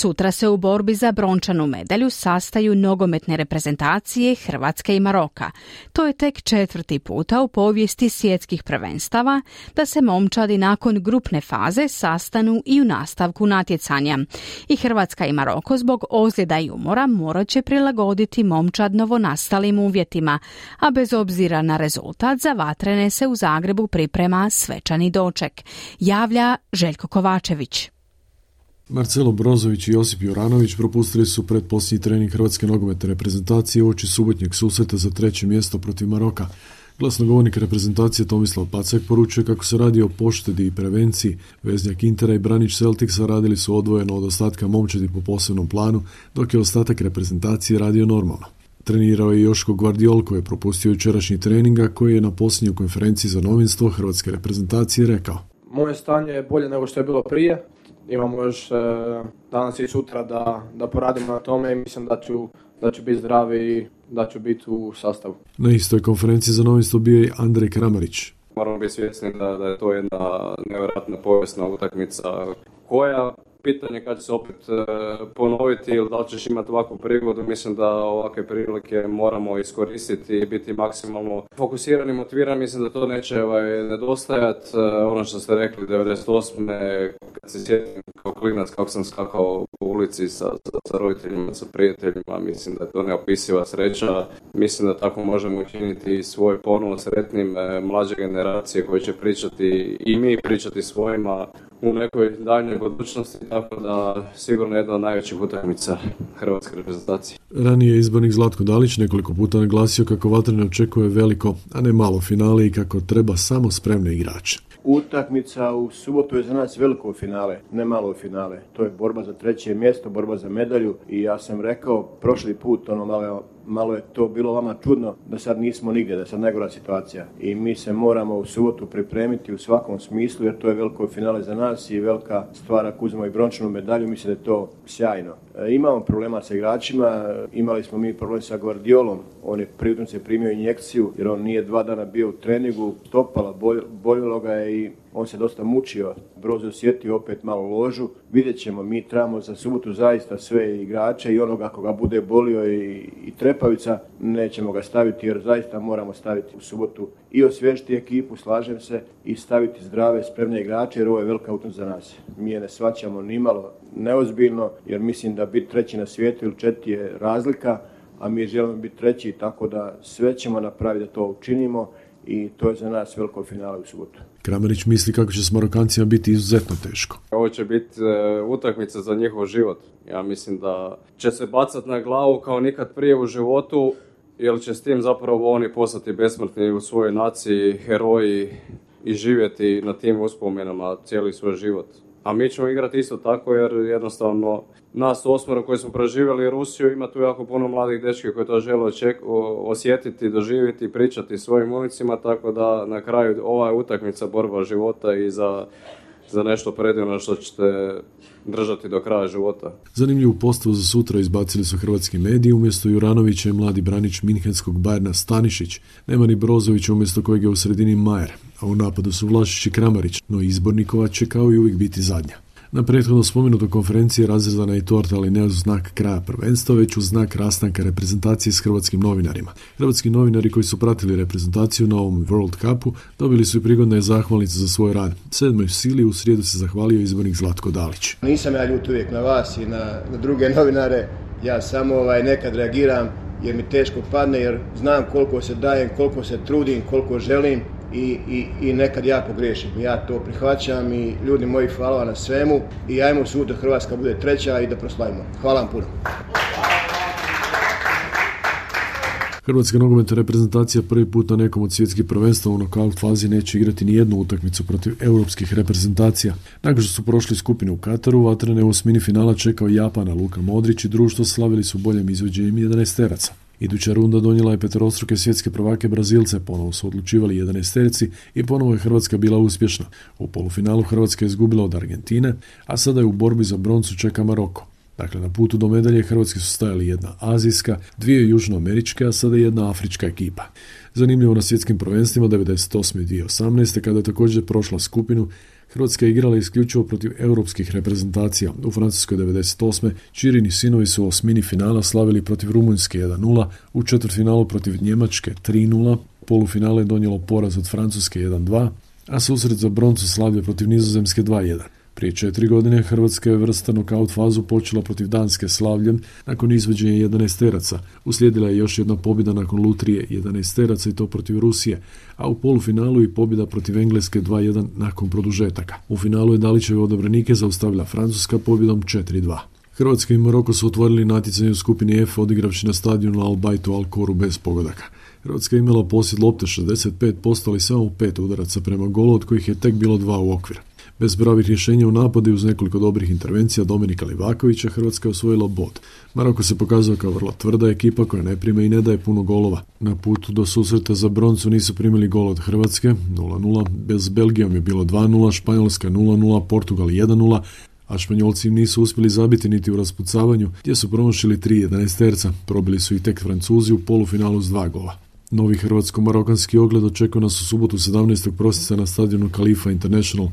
Sutra se u borbi za brončanu medalju sastaju nogometne reprezentacije Hrvatske i Maroka. To je tek četvrti puta u povijesti svjetskih prvenstava da se momčadi nakon grupne faze sastanu i u nastavku natjecanja. I Hrvatska i Maroko zbog ozljeda i umora morat će prilagoditi momčad novonastalim uvjetima, a bez obzira na rezultat za vatrene se u Zagrebu priprema svečani doček. Javlja Željko Kovačević. Marcelo Brozović i Josip Juranović propustili su predposljednji trening Hrvatske nogometne reprezentacije uoči subotnjeg susreta za treće mjesto protiv Maroka. Glasnogovornik reprezentacije Tomislav Pacek poručuje kako se radi o poštedi i prevenciji. Veznjak Intera i Branić Celticsa radili su odvojeno od ostatka momčadi po posebnom planu, dok je ostatak reprezentacije radio normalno. Trenirao je Joško Guardiol koji je propustio jučerašnji treninga koji je na posljednjoj konferenciji za novinstvo Hrvatske reprezentacije rekao. Moje stanje je bolje nego što je bilo prije imamo još e, danas i sutra da, da poradimo na tome i mislim da ću, da ću biti zdravi i da ću biti u sastavu. Na istoj konferenciji za novinstvo bio i Andrej Kramarić. Moramo biti svjesni da, da je to jedna nevjerojatna povijesna utakmica koja pitanje kad će se opet e, ponoviti ili da li ćeš imati ovakvu prigodu, mislim da ovakve prilike moramo iskoristiti i biti maksimalno fokusirani, motivirani, mislim da to neće ovaj, nedostajati. E, ono što ste rekli, 98. kad se sjetim kao klinac kako sam skakao ulici sa, sa, sa roditeljima, sa prijateljima, mislim da je to neopisiva sreća. Mislim da tako možemo učiniti svoj ponovo sretnim e, mlađe generacije koje će pričati i mi pričati svojima u nekoj daljnjoj budućnosti, tako da sigurno jedna od najvećih utakmica hrvatske reprezentacije. Ranije izbornik Zlatko Dalić nekoliko puta naglasio kako Vatrene očekuje veliko, a ne malo finale i kako treba samo spremne igrače. Utakmica u subotu je za nas veliko finale, ne malo finale. To je borba za treće mjesto, borba za medalju i ja sam rekao prošli put, ono malo malo je to bilo vama čudno da sad nismo nigdje, da je sad najgora situacija. I mi se moramo u subotu pripremiti u svakom smislu jer to je veliko finale za nas i velika stvar ako uzmemo i brončanu medalju, mislim da je to sjajno. E, imamo problema sa igračima, imali smo mi problem sa Guardiolom, on je prirodno se primio injekciju jer on nije dva dana bio u treningu, stopala, boljelo ga je i on se dosta mučio, Broz osjetio opet malo ložu. Vidjet ćemo, mi trebamo za subotu zaista sve igrače i onoga koga bude bolio i, i trepavica, nećemo ga staviti jer zaista moramo staviti u subotu i osvježiti ekipu, slažem se, i staviti zdrave, spremne igrače jer ovo je velika utakmica za nas. Mi je ne svaćamo ni malo neozbiljno jer mislim da biti treći na svijetu ili četiri je razlika, a mi želimo biti treći, tako da sve ćemo napraviti da to učinimo i to je za nas veliko finale u subotu. Kramerić misli kako će s Marokancima biti izuzetno teško. Ovo će biti e, utakmica za njihov život. Ja mislim da će se bacati na glavu kao nikad prije u životu, jer će s tim zapravo oni postati besmrtni u svojoj naciji, heroji i živjeti na tim uspomenama cijeli svoj život. A mi ćemo igrati isto tako jer jednostavno nas osmoro koji smo proživjeli Rusiju ima tu jako puno mladih dečki koji to žele osjetiti, doživjeti, pričati svojim ulicima, tako da na kraju ova je utakmica borba života i za, za nešto predivno što ćete držati do kraja života. Zanimljivu postavu za sutra izbacili su hrvatski mediji, umjesto Juranovića je mladi branič Minhenskog Bajerna Stanišić, nema ni Brozović umjesto kojeg je u sredini Majer, a u napadu su Vlašić i Kramarić, no izbornikova će kao i uvijek biti zadnja. Na prethodno spomenutoj konferenciji razrezana je torta, ali ne u znak kraja prvenstva, već u znak rastanka reprezentacije s hrvatskim novinarima. Hrvatski novinari koji su pratili reprezentaciju na ovom World Cupu dobili su i prigodne zahvalnice za svoj rad. Sedmoj sili u srijedu se zahvalio izbornik Zlatko Dalić. Nisam ja ljut uvijek na vas i na, na druge novinare, ja samo ovaj, nekad reagiram jer mi teško padne, jer znam koliko se dajem, koliko se trudim, koliko želim i, i, i nekad ja pogriješim. Ja to prihvaćam i ljudi moji hvala na svemu i ajmo sud da Hrvatska bude treća i da proslavimo. Hvala vam puno. Hrvatska nogometna reprezentacija prvi put na nekom od svjetskih prvenstva u nokaut fazi neće igrati ni jednu utakmicu protiv europskih reprezentacija. Nakon što su prošli skupinu u Kataru, vatrene u osmini finala čekao Japana Luka Modrić i društvo slavili su boljem izvođenjem 11 teraca. Iduća runda donijela je peterostruke svjetske prvake Brazilce, ponovo su odlučivali 11 terci i ponovo je Hrvatska bila uspješna. U polufinalu Hrvatska je izgubila od Argentine, a sada je u borbi za broncu čeka Maroko. Dakle, na putu do medalje Hrvatski su stajali jedna azijska, dvije južnoameričke, a sada jedna afrička ekipa. Zanimljivo na svjetskim prvenstvima 98. i 2018. kada je također prošla skupinu Hrvatska je igrala isključivo protiv europskih reprezentacija. U Francuskoj 98. Čirini sinovi su osmini finala slavili protiv Rumunjske 1-0, u četvrtfinalu protiv Njemačke 3-0, polufinale je donijelo poraz od Francuske 1-2, a susret za broncu slavlje protiv Nizozemske 2-1. Prije četiri godine Hrvatska je vrsta nokaut fazu počela protiv Danske slavljem nakon izvođenja 11 teraca. Uslijedila je još jedna pobjeda nakon Lutrije 11 teraca i to protiv Rusije, a u polufinalu i pobjeda protiv Engleske 2-1 nakon produžetaka. U finalu je Dalićeve odobrenike zaustavila Francuska pobjedom 4-2. Hrvatska i Maroko su otvorili natjecanje u skupini F odigravši na stadionu Al Baitu Al Koru bez pogodaka. Hrvatska je imala posjed lopte 65%, ali samo pet udaraca prema golu, od kojih je tek bilo dva u okvir. Bez pravih rješenja u napadu i uz nekoliko dobrih intervencija Dominika Livakovića Hrvatska je osvojila bod. Maroko se pokazao kao vrlo tvrda ekipa koja ne prime i ne daje puno golova. Na putu do susreta za broncu nisu primili gol od Hrvatske 0-0, bez Belgijom je bilo 2-0, Španjolska 0-0, Portugal 1-0, a Španjolci nisu uspjeli zabiti niti u raspucavanju, gdje su promašili 3-11 terca. Probili su i tek Francuzi u polufinalu s dva gola. Novi hrvatsko-marokanski ogled očekuje nas u subotu 17. prosinca na stadionu Kalifa International.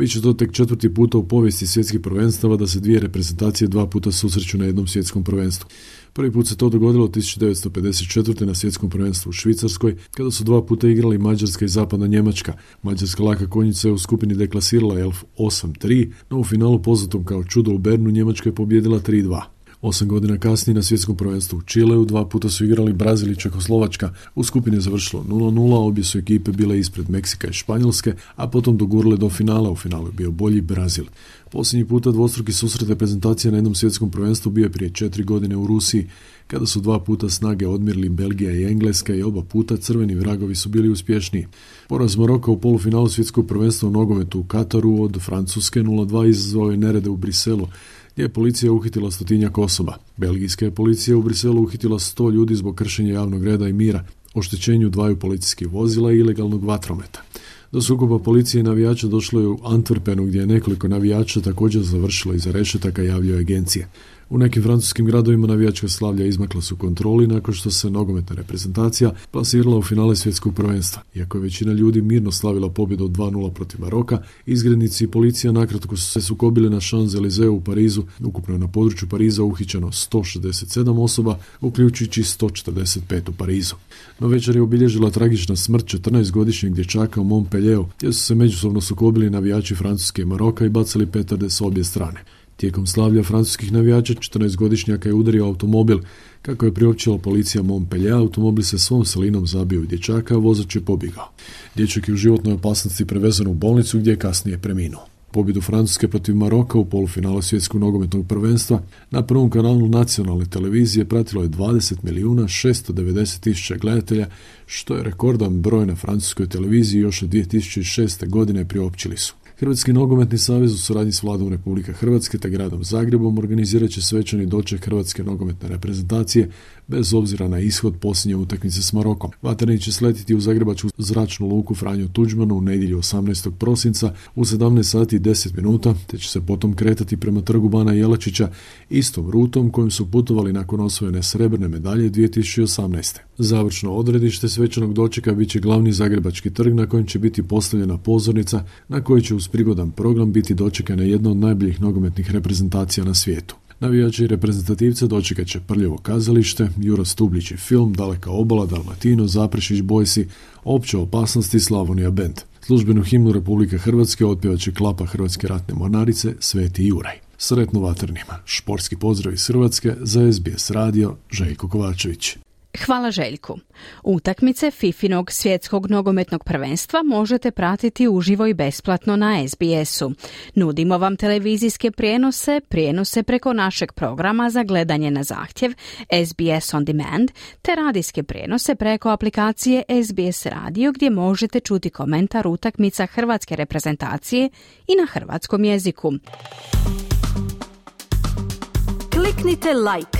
Biće to tek četvrti puta u povijesti svjetskih prvenstava da se dvije reprezentacije dva puta susreću na jednom svjetskom prvenstvu. Prvi put se to dogodilo 1954. na svjetskom prvenstvu u Švicarskoj, kada su dva puta igrali Mađarska i Zapadna Njemačka. Mađarska laka konjica je u skupini deklasirala Elf 8-3, no u finalu poznatom kao čudo u Bernu Njemačka je pobjedila 3-2. Osam godina kasnije na svjetskom prvenstvu u Čileu dva puta su igrali Brazil i Čekoslovačka. U skupini je završilo 0-0, obje su ekipe bile ispred Meksika i Španjolske, a potom dogurile do finala. U finalu je bio bolji Brazil. Posljednji puta dvostruki susret reprezentacije na jednom svjetskom prvenstvu bio je prije četiri godine u Rusiji, kada su dva puta snage odmirili Belgija i Engleska i oba puta crveni vragovi su bili uspješniji. Poraz Maroka u polufinalu svjetskog prvenstva u nogometu u Kataru od Francuske 0-2 izazvao je nerede u Briselu, gdje je policija uhitila stotinjak osoba. Belgijska je policija u Briselu uhitila sto ljudi zbog kršenja javnog reda i mira, oštećenju dvaju policijskih vozila i ilegalnog vatrometa. Do sukoba policije i navijača došlo je u Antwerpenu gdje je nekoliko navijača također završilo iza rešetaka javljaju agencije. U nekim francuskim gradovima navijačka slavlja izmakla su kontroli nakon što se nogometna reprezentacija plasirala u finale svjetskog prvenstva. Iako je većina ljudi mirno slavila pobjedu od 2-0 protiv Maroka, izgrednici i policija nakratko su se sukobili na Champs-Élysées u Parizu. Ukupno je na području Pariza uhićeno 167 osoba, uključujući 145 u Parizu. No večer je obilježila tragična smrt 14-godišnjeg dječaka u Montpellieru, gdje su se međusobno sukobili navijači Francuske i Maroka i bacali petarde s obje strane. Tijekom slavlja francuskih navijača 14-godišnjaka je udario automobil. Kako je priopćila policija Montpellier, automobil se svom selinom zabio u dječaka, a vozač je pobjegao. Dječak je u životnoj opasnosti prevezan u bolnicu gdje je kasnije preminuo. Pobjedu Francuske protiv Maroka u polufinalu svjetskog nogometnog prvenstva na prvom kanalu nacionalne televizije pratilo je 20 milijuna 690 tisuća gledatelja, što je rekordan broj na francuskoj televiziji još od 2006. godine priopćili su. Hrvatski nogometni savez u suradnji s vladom Republike Hrvatske te gradom Zagrebom organizirat će svečani doček Hrvatske nogometne reprezentacije bez obzira na ishod posljednje utakmice s Marokom. Vatreni će sletiti u Zagrebačku zračnu luku Franju Tuđmanu u nedjelju 18. prosinca u 17 sati i 10 minuta, te će se potom kretati prema trgu Bana Jelačića istom rutom kojim su putovali nakon osvojene srebrne medalje 2018. Završno odredište svečanog dočeka bit će glavni zagrebački trg na kojem će biti postavljena pozornica na kojoj će uz prigodan program biti dočekana jedna od najboljih nogometnih reprezentacija na svijetu. Navijači reprezentativce dočekat će Prljevo kazalište, Jura Stublić i film, Daleka obala, Dalmatino, Zaprešić Bojsi, Opće opasnosti Slavonija Band. Službenu himnu Republike Hrvatske otpjevat će klapa Hrvatske ratne mornarice Sveti Juraj. Sretno vaternima. Športski pozdrav iz Hrvatske za SBS radio Željko Kovačević. Hvala Željku. Utakmice Fifinog svjetskog nogometnog prvenstva možete pratiti uživo i besplatno na SBS-u. Nudimo vam televizijske prijenose, prijenose preko našeg programa za gledanje na zahtjev SBS On Demand, te radijske prijenose preko aplikacije SBS Radio gdje možete čuti komentar utakmica hrvatske reprezentacije i na hrvatskom jeziku. Kliknite like,